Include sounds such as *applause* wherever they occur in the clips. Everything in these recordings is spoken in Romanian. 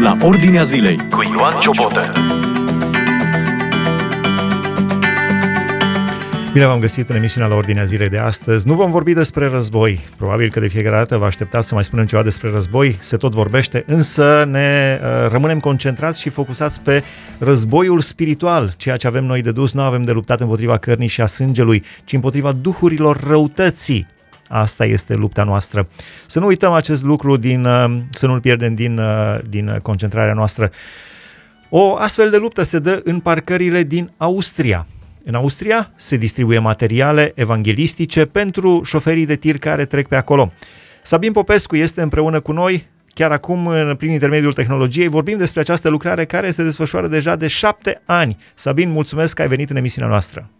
la Ordinea Zilei cu Ioan Ciobotă. Bine v-am găsit în emisiunea la Ordinea Zilei de astăzi. Nu vom vorbi despre război. Probabil că de fiecare dată vă așteptați să mai spunem ceva despre război. Se tot vorbește, însă ne uh, rămânem concentrați și focusați pe războiul spiritual. Ceea ce avem noi de dus, nu avem de luptat împotriva cărnii și a sângelui, ci împotriva duhurilor răutății. Asta este lupta noastră. Să nu uităm acest lucru, din, uh, să nu-l pierdem din, uh, din concentrarea noastră. O astfel de luptă se dă în parcările din Austria. În Austria se distribuie materiale evanghelistice pentru șoferii de tir care trec pe acolo. Sabin Popescu este împreună cu noi, chiar acum, prin intermediul tehnologiei, vorbim despre această lucrare care se desfășoară deja de șapte ani. Sabin, mulțumesc că ai venit în emisiunea noastră.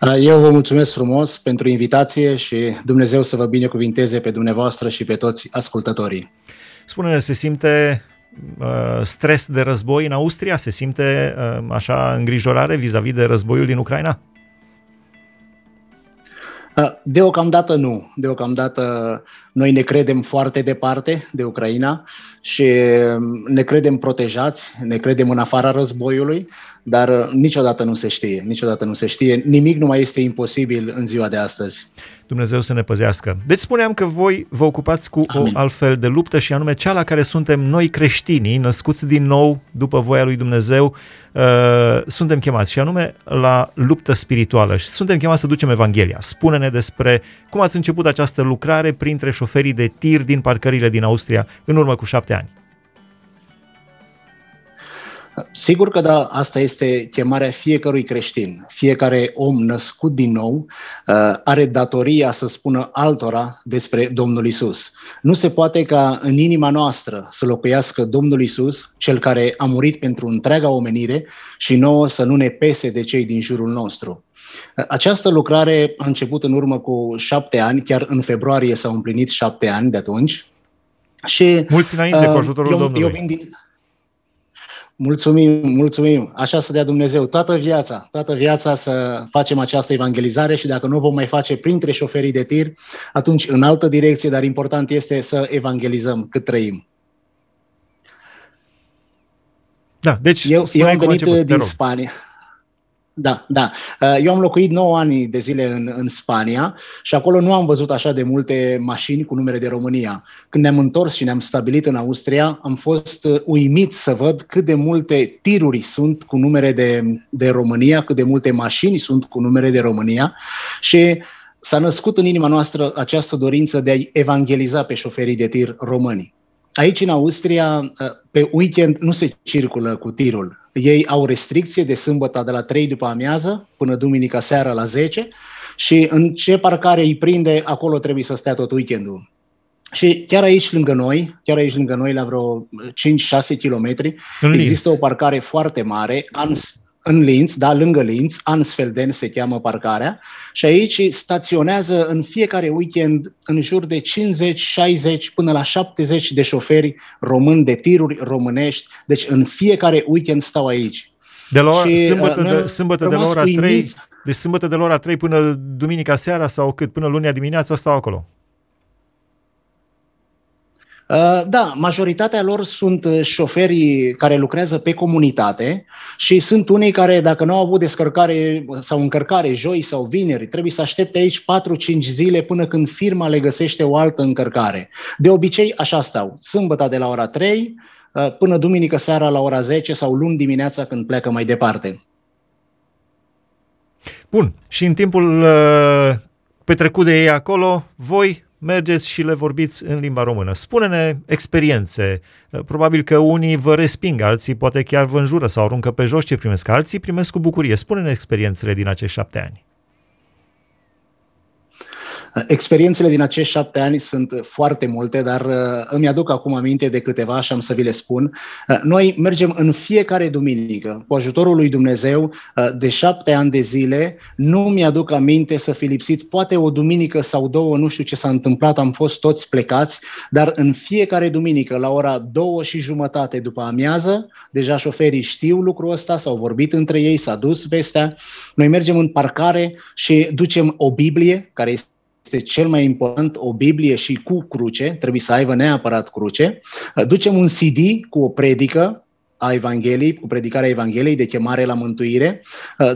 Eu vă mulțumesc frumos pentru invitație și Dumnezeu să vă binecuvinteze pe dumneavoastră și pe toți ascultătorii. Spune-ne, se simte uh, stres de război în Austria? Se simte uh, așa îngrijorare vis-a-vis de războiul din Ucraina? Uh, deocamdată nu. Deocamdată noi ne credem foarte departe de Ucraina și ne credem protejați, ne credem în afara războiului, dar uh, niciodată nu se știe, niciodată nu se știe. Nimic nu mai este imposibil în ziua de astăzi. Dumnezeu să ne păzească. Deci spuneam că voi vă ocupați cu Amin. o altfel de luptă și anume cea la care suntem noi creștinii, născuți din nou după voia lui Dumnezeu, uh, suntem chemați și anume la luptă spirituală și suntem chemați să ducem Evanghelia. Spune-ne despre cum ați început această lucrare printre șoferii de tir din parcările din Austria în urmă cu șapte ani. Sigur că da, asta este chemarea fiecărui creștin. Fiecare om născut din nou uh, are datoria să spună altora despre Domnul Isus. Nu se poate ca în inima noastră să locuiască Domnul Isus, cel care a murit pentru întreaga omenire și nouă să nu ne pese de cei din jurul nostru. Această lucrare a început în urmă cu șapte ani, chiar în februarie s-au împlinit șapte ani de atunci. Și, Mulți înainte, uh, cu ajutorul eu, Domnului. Eu vin din, Mulțumim, mulțumim. Așa să dea Dumnezeu toată viața, toată viața să facem această evangelizare și dacă nu vom mai face printre șoferii de tir, atunci în altă direcție, dar important este să evangelizăm cât trăim. Da, deci eu, eu am venit din Spania. Da, da. Uh, eu am locuit 9 ani de zile în, în Spania și acolo nu am văzut așa de multe mașini cu numere de România. Când ne-am întors și ne-am stabilit în Austria, am fost uh, uimit să văd cât de multe tiruri sunt cu numere de, de România, cât de multe mașini sunt cu numere de România și s-a născut în inima noastră această dorință de a evangeliza pe șoferii de tir români. Aici, în Austria, uh, pe weekend nu se circulă cu tirul. Ei au restricție de sâmbătă de la 3 după amiază până duminica seara la 10 și în ce parcare îi prinde, acolo trebuie să stea tot weekendul. Și chiar aici lângă noi, chiar aici lângă noi, la vreo 5-6 kilometri, există o parcare foarte mare, Ans, în Linz, da, lângă Linz, Ansfelden se cheamă parcarea, și aici staționează în fiecare weekend în jur de 50, 60 până la 70 de șoferi români de tiruri românești, deci în fiecare weekend stau aici. De la ora, și, sâmbătă, uh, de, sâmbătă de la ora 3, deci sâmbătă de la ora 3 până duminica seara sau cât, până lunea dimineața stau acolo. Uh, da, majoritatea lor sunt uh, șoferii care lucrează pe comunitate și sunt unii care, dacă nu au avut descărcare sau încărcare joi sau vineri, trebuie să aștepte aici 4-5 zile până când firma le găsește o altă încărcare. De obicei, așa stau. Sâmbătă de la ora 3 uh, până duminică seara la ora 10 sau luni dimineața când pleacă mai departe. Bun. Și în timpul uh, petrecut de ei acolo, voi mergeți și le vorbiți în limba română. Spune-ne experiențe. Probabil că unii vă resping, alții poate chiar vă înjură sau aruncă pe jos ce primesc, alții primesc cu bucurie. Spune-ne experiențele din acești șapte ani. Experiențele din acești șapte ani sunt foarte multe, dar uh, îmi aduc acum aminte de câteva și am să vi le spun. Uh, noi mergem în fiecare duminică, cu ajutorul lui Dumnezeu, uh, de șapte ani de zile. Nu mi-aduc aminte să fi lipsit poate o duminică sau două, nu știu ce s-a întâmplat, am fost toți plecați, dar în fiecare duminică, la ora două și jumătate după amiază, deja șoferii știu lucrul ăsta, s-au vorbit între ei, s-a dus vestea. Noi mergem în parcare și ducem o Biblie, care este este cel mai important, o Biblie și cu cruce, trebuie să aibă neapărat cruce. Ducem un CD cu o predică a Evangheliei, cu predicarea Evangheliei de chemare la mântuire.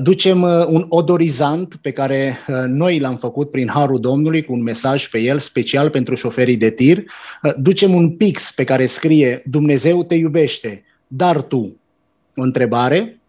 Ducem un odorizant pe care noi l-am făcut prin Harul Domnului, cu un mesaj pe el special pentru șoferii de tir. Ducem un pix pe care scrie Dumnezeu te iubește, dar tu. O întrebare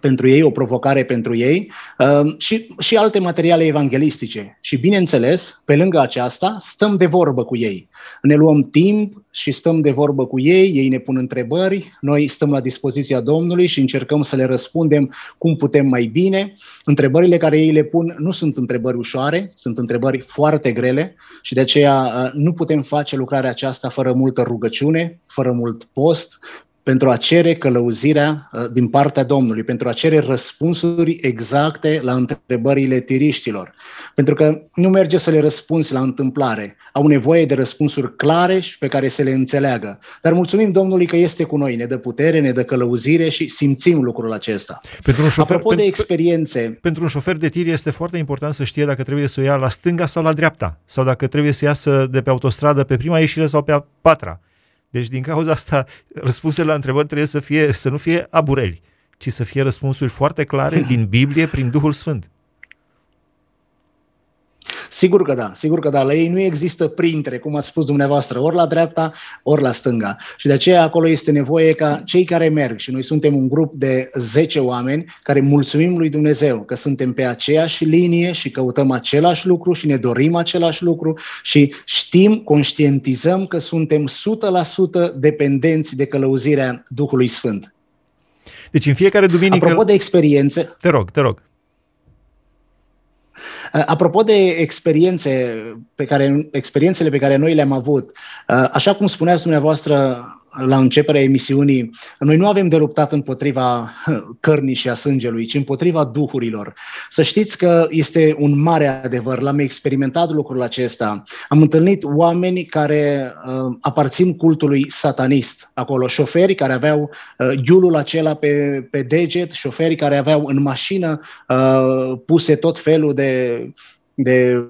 pentru ei, o provocare pentru ei uh, și, și alte materiale evanghelistice. Și bineînțeles, pe lângă aceasta, stăm de vorbă cu ei. Ne luăm timp și stăm de vorbă cu ei, ei ne pun întrebări, noi stăm la dispoziția Domnului și încercăm să le răspundem cum putem mai bine. Întrebările care ei le pun nu sunt întrebări ușoare, sunt întrebări foarte grele și de aceea uh, nu putem face lucrarea aceasta fără multă rugăciune, fără mult post, pentru a cere călăuzirea uh, din partea Domnului, pentru a cere răspunsuri exacte la întrebările tiriștilor. Pentru că nu merge să le răspunzi la întâmplare. Au nevoie de răspunsuri clare și pe care să le înțeleagă. Dar mulțumim Domnului că este cu noi, ne dă putere, ne dă călăuzire și simțim lucrul acesta. Pentru un șofer, Apropo de experiențe... Pentru un șofer de tir este foarte important să știe dacă trebuie să o ia la stânga sau la dreapta, sau dacă trebuie să iasă de pe autostradă pe prima ieșire sau pe a patra deci din cauza asta răspunsurile la întrebări trebuie să, fie, să nu fie abureli, ci să fie răspunsuri foarte clare *laughs* din Biblie prin Duhul Sfânt. Sigur că da, sigur că da. La ei nu există printre, cum ați spus dumneavoastră, ori la dreapta, ori la stânga. Și de aceea acolo este nevoie ca cei care merg, și noi suntem un grup de 10 oameni care mulțumim lui Dumnezeu că suntem pe aceeași linie și căutăm același lucru și ne dorim același lucru și știm, conștientizăm că suntem 100% dependenți de călăuzirea Duhului Sfânt. Deci în fiecare duminică... Apropo de experiențe... Te rog, te rog. Uh, apropo de experiențe pe care, experiențele pe care noi le-am avut, uh, așa cum spuneați dumneavoastră la începerea emisiunii, noi nu avem de luptat împotriva cărnii și a sângelui, ci împotriva duhurilor. Să știți că este un mare adevăr, l-am experimentat lucrul acesta. Am întâlnit oameni care uh, aparțin cultului satanist acolo, șoferi care aveau uh, iulul acela pe, pe deget, șoferi care aveau în mașină uh, puse tot felul de de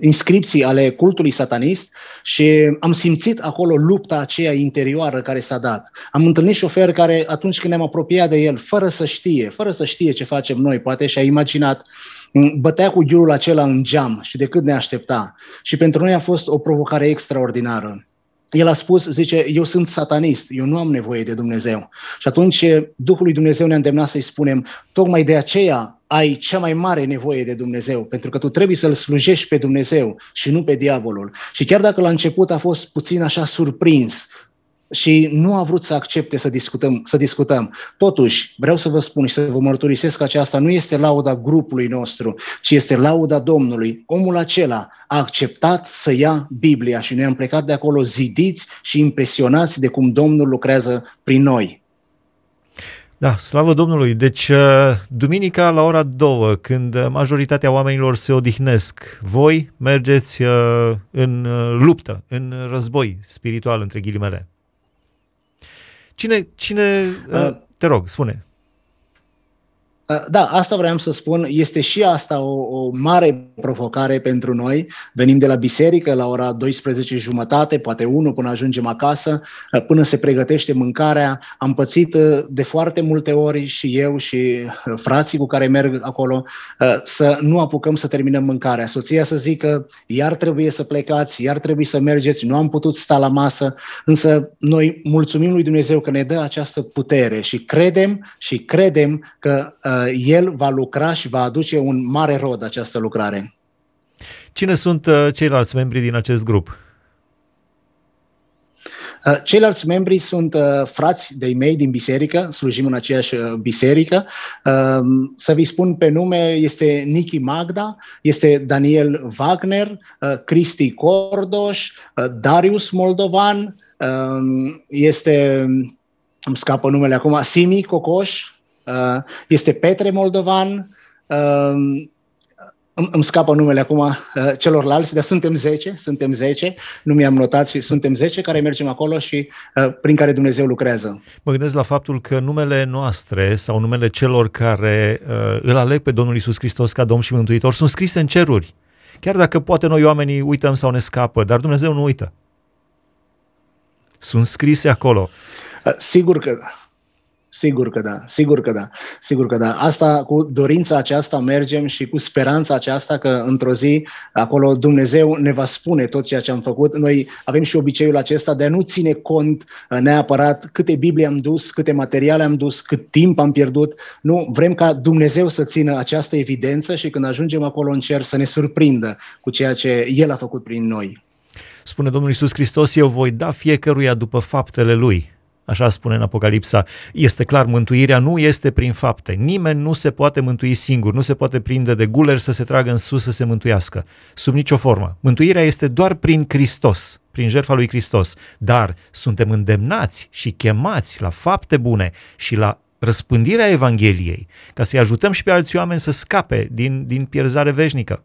inscripții ale cultului satanist și am simțit acolo lupta aceea interioară care s-a dat. Am întâlnit șoferi care atunci când ne-am apropiat de el, fără să știe, fără să știe ce facem noi, poate și-a imaginat, bătea cu ghiulul acela în geam și de cât ne aștepta. Și pentru noi a fost o provocare extraordinară el a spus, zice, eu sunt satanist, eu nu am nevoie de Dumnezeu. Și atunci Duhul lui Dumnezeu ne-a îndemnat să-i spunem, tocmai de aceea ai cea mai mare nevoie de Dumnezeu, pentru că tu trebuie să-L slujești pe Dumnezeu și nu pe diavolul. Și chiar dacă la început a fost puțin așa surprins, și nu a vrut să accepte să discutăm, să discutăm. Totuși, vreau să vă spun și să vă mărturisesc că aceasta nu este lauda grupului nostru, ci este lauda Domnului. Omul acela a acceptat să ia Biblia și noi am plecat de acolo zidiți și impresionați de cum Domnul lucrează prin noi. Da, slavă Domnului! Deci, uh, duminica la ora 2, când majoritatea oamenilor se odihnesc, voi mergeți uh, în uh, luptă, în război spiritual, între ghilimele. Cine, cine uh, te rog, spune. Uh, da, asta vreau să spun. Este și asta o, o mare provocare pentru noi. Venim de la biserică la ora 12 jumătate, poate 1 până ajungem acasă, uh, până se pregătește mâncarea. Am pățit uh, de foarte multe ori și eu și frații cu care merg acolo să nu apucăm să terminăm mâncarea. Soția să zică, iar trebuie să plecați, iar trebuie să mergeți, nu am putut sta la masă, însă noi mulțumim lui Dumnezeu că ne dă această putere și credem și credem că el va lucra și va aduce un mare rod această lucrare. Cine sunt uh, ceilalți membri din acest grup? Uh, ceilalți membri sunt uh, frați de mei din biserică, slujim în aceeași biserică. Să vi spun pe nume, este Niki Magda, este Daniel Wagner, Cristi Cordoș, Darius Moldovan, este, îmi scapă numele acum, Simi Cocoș, Uh, este Petre Moldovan, um, îmi scapă numele acum uh, celorlalți, dar suntem 10, suntem 10, nu mi-am notat și suntem 10 care mergem acolo și uh, prin care Dumnezeu lucrează. Mă gândesc la faptul că numele noastre sau numele celor care îl aleg pe Domnul Isus Hristos ca Domn și Mântuitor sunt scrise în ceruri. Chiar dacă poate noi oamenii uităm sau ne scapă, dar Dumnezeu nu uită. Sunt scrise acolo. Sigur că Sigur că da, sigur că da, sigur că da. Asta cu dorința aceasta mergem și cu speranța aceasta că într-o zi acolo Dumnezeu ne va spune tot ceea ce am făcut. Noi avem și obiceiul acesta de a nu ține cont uh, neapărat câte Biblie am dus, câte materiale am dus, cât timp am pierdut. Nu, vrem ca Dumnezeu să țină această evidență și când ajungem acolo în cer să ne surprindă cu ceea ce El a făcut prin noi. Spune Domnul Iisus Hristos, eu voi da fiecăruia după faptele lui. Așa spune în Apocalipsa. Este clar, mântuirea nu este prin fapte. Nimeni nu se poate mântui singur, nu se poate prinde de guler să se tragă în sus să se mântuiască. Sub nicio formă. Mântuirea este doar prin Hristos, prin jertfa lui Hristos. Dar suntem îndemnați și chemați la fapte bune și la răspândirea Evangheliei, ca să-i ajutăm și pe alți oameni să scape din, din pierzare veșnică.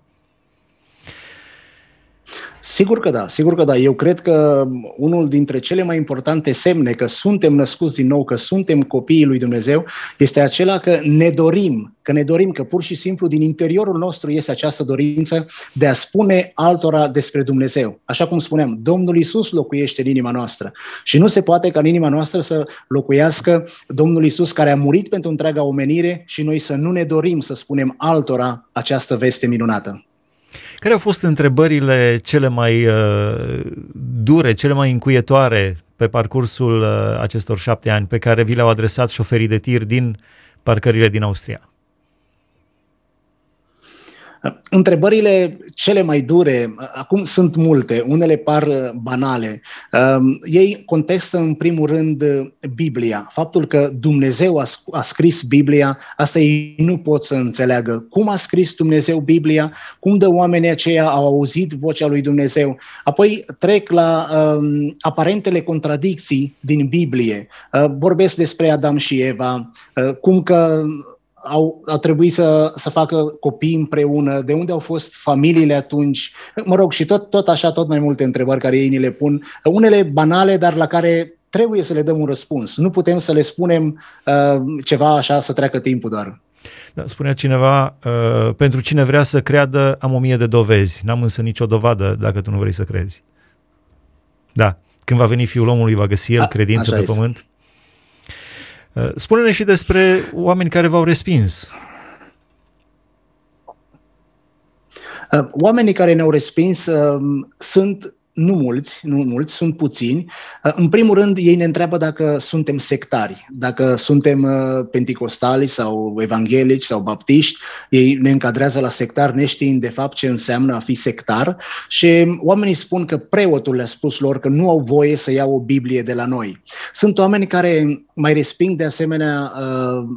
Sigur că da, sigur că da. Eu cred că unul dintre cele mai importante semne că suntem născuți din nou, că suntem copiii lui Dumnezeu, este acela că ne dorim, că ne dorim, că pur și simplu din interiorul nostru este această dorință de a spune altora despre Dumnezeu. Așa cum spuneam, Domnul Isus locuiește în inima noastră și nu se poate ca în inima noastră să locuiască Domnul Isus care a murit pentru întreaga omenire și noi să nu ne dorim să spunem altora această veste minunată. Care au fost întrebările cele mai uh, dure, cele mai încuietoare pe parcursul uh, acestor șapte ani pe care vi le-au adresat șoferii de tir din parcările din Austria? Întrebările cele mai dure, acum sunt multe, unele par banale. Um, ei contestă în primul rând Biblia. Faptul că Dumnezeu a, a scris Biblia, asta ei nu pot să înțeleagă. Cum a scris Dumnezeu Biblia? Cum de oamenii aceia au auzit vocea lui Dumnezeu? Apoi trec la um, aparentele contradicții din Biblie. Uh, vorbesc despre Adam și Eva, uh, cum că au, au trebuit să, să facă copii împreună, de unde au fost familiile atunci, mă rog, și tot, tot așa, tot mai multe întrebări care ei ni le pun, unele banale, dar la care trebuie să le dăm un răspuns. Nu putem să le spunem uh, ceva așa să treacă timpul doar. Da, spunea cineva, uh, pentru cine vrea să creadă, am o mie de dovezi, n-am însă nicio dovadă dacă tu nu vrei să crezi. Da, când va veni Fiul omului, va găsi El A, credință pe este. pământ? Uh, spune-ne și despre oameni care v-au respins. Uh, oamenii care ne-au respins um, sunt nu mulți, nu mulți, sunt puțini. Uh, în primul rând, ei ne întreabă dacă suntem sectari, dacă suntem uh, penticostali sau evanghelici sau baptiști. Ei ne încadrează la sectar neștiind de fapt ce înseamnă a fi sectar și oamenii spun că preotul le-a spus lor că nu au voie să iau o Biblie de la noi. Sunt oameni care mai resping de asemenea uh,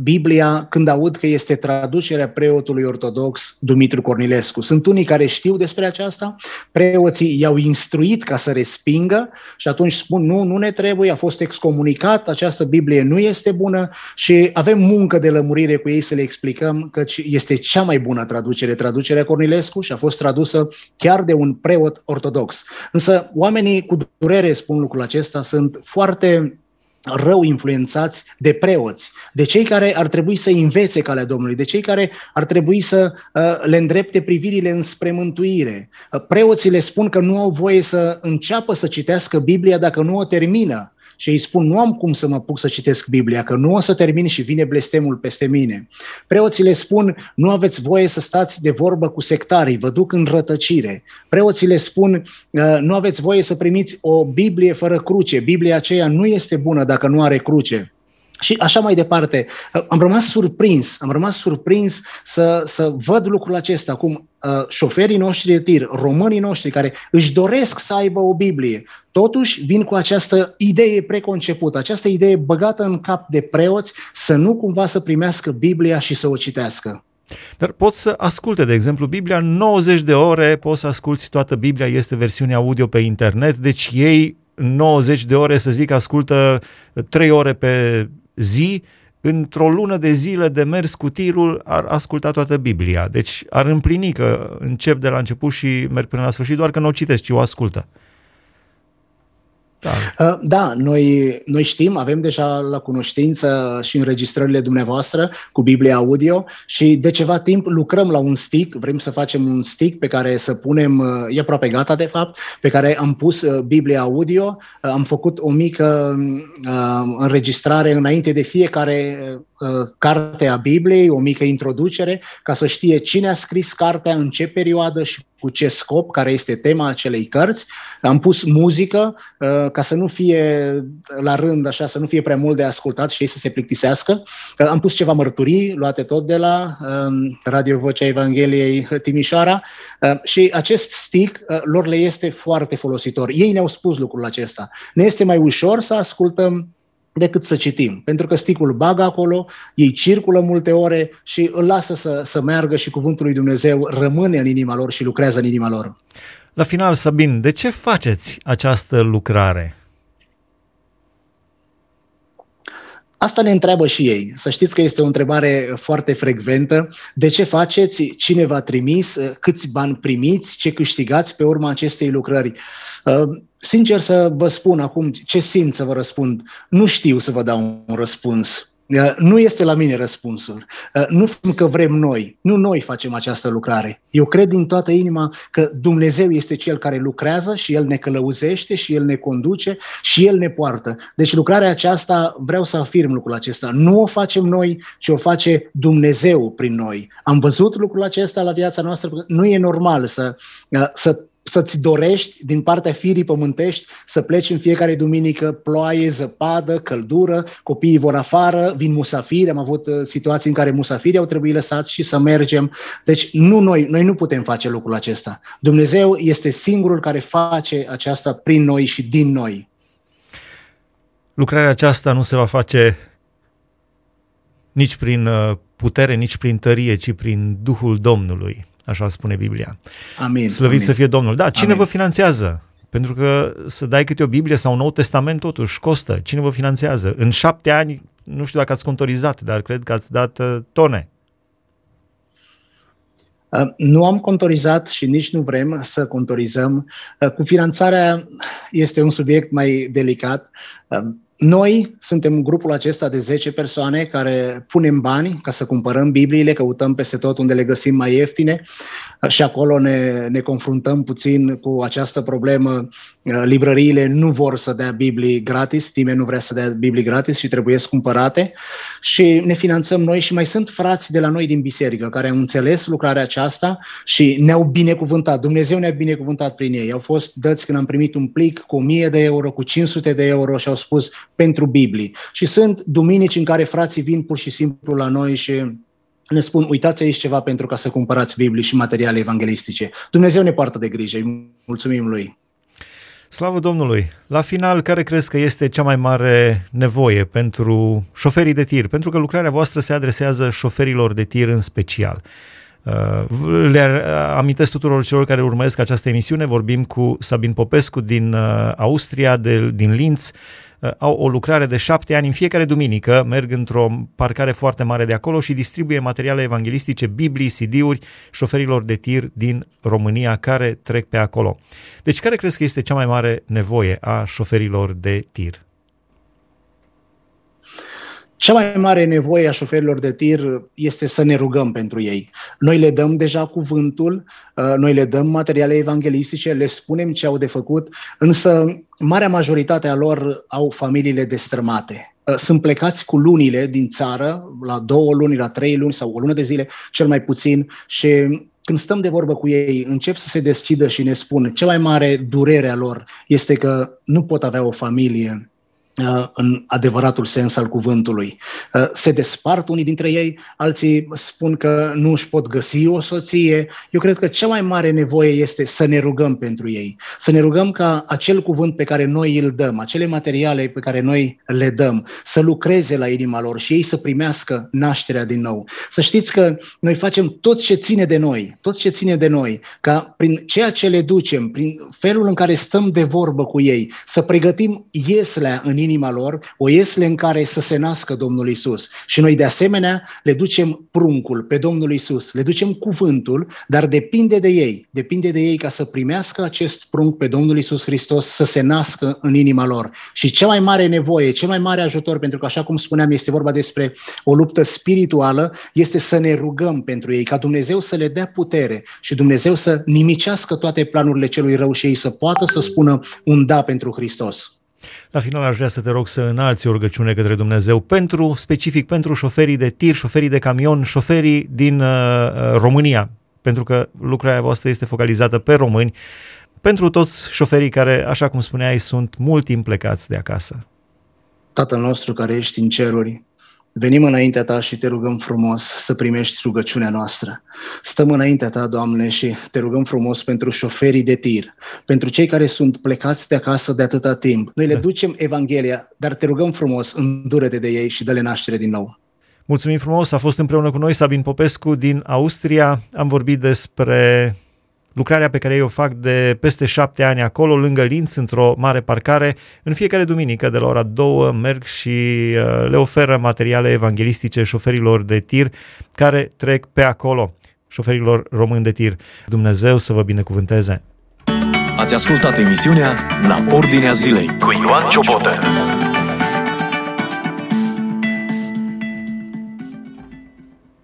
Biblia când aud că este traducerea preotului ortodox Dumitru Cornilescu. Sunt unii care știu despre aceasta, preoții i-au instruit ca să respingă și atunci spun nu, nu ne trebuie, a fost excomunicat, această Biblie nu este bună și avem muncă de lămurire cu ei să le explicăm că este cea mai bună traducere, traducerea Cornilescu și a fost tradusă chiar de un preot ortodox. Însă oamenii cu durere spun lucrul acesta, sunt foarte rău influențați de preoți, de cei care ar trebui să învețe calea Domnului, de cei care ar trebui să uh, le îndrepte privirile înspre mântuire. Uh, preoții le spun că nu au voie să înceapă să citească Biblia dacă nu o termină și îi spun, nu am cum să mă puc să citesc Biblia, că nu o să termin și vine blestemul peste mine. Preoții le spun, nu aveți voie să stați de vorbă cu sectarii, vă duc în rătăcire. Preoții le spun, ă, nu aveți voie să primiți o Biblie fără cruce, Biblia aceea nu este bună dacă nu are cruce. Și așa mai departe. Am rămas surprins, am rămas surprins să, să văd lucrul acesta, cum uh, șoferii noștri de tir, românii noștri care își doresc să aibă o Biblie, totuși vin cu această idee preconcepută, această idee băgată în cap de preoți să nu cumva să primească Biblia și să o citească. Dar poți să asculte, de exemplu, Biblia 90 de ore, poți să asculti toată Biblia, este versiunea audio pe internet, deci ei 90 de ore, să zic, ascultă 3 ore pe zi, într-o lună de zile de mers cu tirul, ar asculta toată Biblia. Deci ar împlini că încep de la început și merg până la sfârșit, doar că nu o citesc, ci o ascultă. Da, uh, da noi, noi știm, avem deja la cunoștință și înregistrările dumneavoastră cu Biblia Audio și de ceva timp lucrăm la un stick, vrem să facem un stick pe care să punem, uh, e aproape gata de fapt, pe care am pus uh, Biblia Audio, am făcut o mică înregistrare înainte de fiecare carte a Bibliei, o mică introducere, ca să știe cine a scris cartea, în ce perioadă și cu ce scop, care este tema acelei cărți. Am pus muzică uh, ca să nu fie la rând, așa, să nu fie prea mult de ascultat și ei să se plictisească. Uh, am pus ceva mărturii luate tot de la um, Radio Vocea Evangheliei Timișoara uh, și acest stick lor le este foarte folositor. Ei ne-au spus lucrul acesta. Ne este mai ușor să ascultăm decât să citim. Pentru că sticul bagă acolo, ei circulă multe ore și îl lasă să, să meargă și cuvântul lui Dumnezeu rămâne în inima lor și lucrează în inima lor. La final, Sabin, de ce faceți această lucrare? Asta ne întreabă și ei. Să știți că este o întrebare foarte frecventă. De ce faceți? Cine v-a trimis? Câți bani primiți? Ce câștigați pe urma acestei lucrări? Uh, sincer să vă spun acum ce simt să vă răspund. Nu știu să vă dau un răspuns. Uh, nu este la mine răspunsul. Uh, nu că vrem noi. Nu noi facem această lucrare. Eu cred din toată inima că Dumnezeu este Cel care lucrează și El ne călăuzește și El ne conduce și El ne poartă. Deci lucrarea aceasta, vreau să afirm lucrul acesta, nu o facem noi, ci o face Dumnezeu prin noi. Am văzut lucrul acesta la viața noastră. Nu e normal să, să să-ți dorești din partea firii pământești să pleci în fiecare duminică, ploaie, zăpadă, căldură, copiii vor afară, vin musafiri, am avut uh, situații în care musafirii au trebuit lăsați și să mergem. Deci nu noi, noi nu putem face lucrul acesta. Dumnezeu este singurul care face aceasta prin noi și din noi. Lucrarea aceasta nu se va face nici prin uh, putere, nici prin tărie, ci prin Duhul Domnului așa spune Biblia. Amin. Slăvit amin. să fie Domnul. Da, cine amin. vă finanțează? Pentru că să dai câte o Biblie sau un Nou Testament totuși costă. Cine vă finanțează? În șapte ani, nu știu dacă ați contorizat, dar cred că ați dat uh, tone. Uh, nu am contorizat și nici nu vrem să contorizăm. Uh, cu finanțarea este un subiect mai delicat. Noi suntem grupul acesta de 10 persoane care punem bani ca să cumpărăm Bibliile, căutăm peste tot unde le găsim mai ieftine și acolo ne, ne confruntăm puțin cu această problemă. Librăriile nu vor să dea Biblii gratis, nimeni nu vrea să dea Biblii gratis și trebuie cumpărate și ne finanțăm noi și mai sunt frați de la noi din biserică care au înțeles lucrarea aceasta și ne-au binecuvântat. Dumnezeu ne-a binecuvântat prin ei. Au fost dăți când am primit un plic cu 1000 de euro, cu 500 de euro și au spus pentru Biblie. Și sunt duminici în care frații vin pur și simplu la noi și ne spun, uitați aici ceva pentru ca să cumpărați Biblie și materiale evanghelistice. Dumnezeu ne poartă de grijă, îi mulțumim Lui. Slavă Domnului! La final, care crezi că este cea mai mare nevoie pentru șoferii de tir? Pentru că lucrarea voastră se adresează șoferilor de tir în special. Uh, le amintesc tuturor celor care urmăresc această emisiune, vorbim cu Sabin Popescu din uh, Austria, de, din Linz, Uh, au o lucrare de șapte ani în fiecare duminică, merg într-o parcare foarte mare de acolo și distribuie materiale evanghelistice, Biblii, CD-uri șoferilor de tir din România care trec pe acolo. Deci care crezi că este cea mai mare nevoie a șoferilor de tir? Cea mai mare nevoie a șoferilor de tir este să ne rugăm pentru ei. Noi le dăm deja cuvântul, uh, noi le dăm materiale evanghelistice, le spunem ce au de făcut, însă marea majoritate a lor au familiile destrămate. Uh, sunt plecați cu lunile din țară, la două luni, la trei luni sau o lună de zile, cel mai puțin, și când stăm de vorbă cu ei, încep să se deschidă și ne spun cea mai mare durere a lor este că nu pot avea o familie Uh, în adevăratul sens al cuvântului. Uh, se despart unii dintre ei, alții spun că nu își pot găsi o soție. Eu cred că cea mai mare nevoie este să ne rugăm pentru ei, să ne rugăm ca acel cuvânt pe care noi îl dăm, acele materiale pe care noi le dăm, să lucreze la inima lor și ei să primească nașterea din nou. Să știți că noi facem tot ce ține de noi, tot ce ține de noi, ca prin ceea ce le ducem, prin felul în care stăm de vorbă cu ei, să pregătim ieslea în inima lor, o iesle în care să se nască Domnul Isus. Și noi de asemenea le ducem pruncul pe Domnul Isus, le ducem cuvântul, dar depinde de ei, depinde de ei ca să primească acest prunc pe Domnul Isus Hristos, să se nască în inima lor. Și cea mai mare nevoie, cel mai mare ajutor, pentru că așa cum spuneam, este vorba despre o luptă spirituală, este să ne rugăm pentru ei, ca Dumnezeu să le dea putere și Dumnezeu să nimicească toate planurile celui rău și ei să poată să spună un da pentru Hristos. La final aș vrea să te rog să înalți o rugăciune către Dumnezeu pentru, specific pentru șoferii de tir, șoferii de camion, șoferii din uh, uh, România, pentru că lucrarea voastră este focalizată pe români, pentru toți șoferii care, așa cum spuneai, sunt mult timp plecați de acasă. Tatăl nostru care ești în ceruri, Venim înaintea Ta și te rugăm frumos să primești rugăciunea noastră. Stăm înaintea Ta, Doamne, și te rugăm frumos pentru șoferii de tir, pentru cei care sunt plecați de acasă de atâta timp. Noi le da. ducem Evanghelia, dar te rugăm frumos, îndură-te de ei și dă-le naștere din nou. Mulțumim frumos, a fost împreună cu noi Sabin Popescu din Austria. Am vorbit despre lucrarea pe care eu o fac de peste șapte ani acolo, lângă Linz, într-o mare parcare. În fiecare duminică, de la ora 2, merg și uh, le oferă materiale evanghelistice șoferilor de tir care trec pe acolo, șoferilor români de tir. Dumnezeu să vă binecuvânteze! Ați ascultat emisiunea La Ordinea Zilei cu Ioan Ciobotă.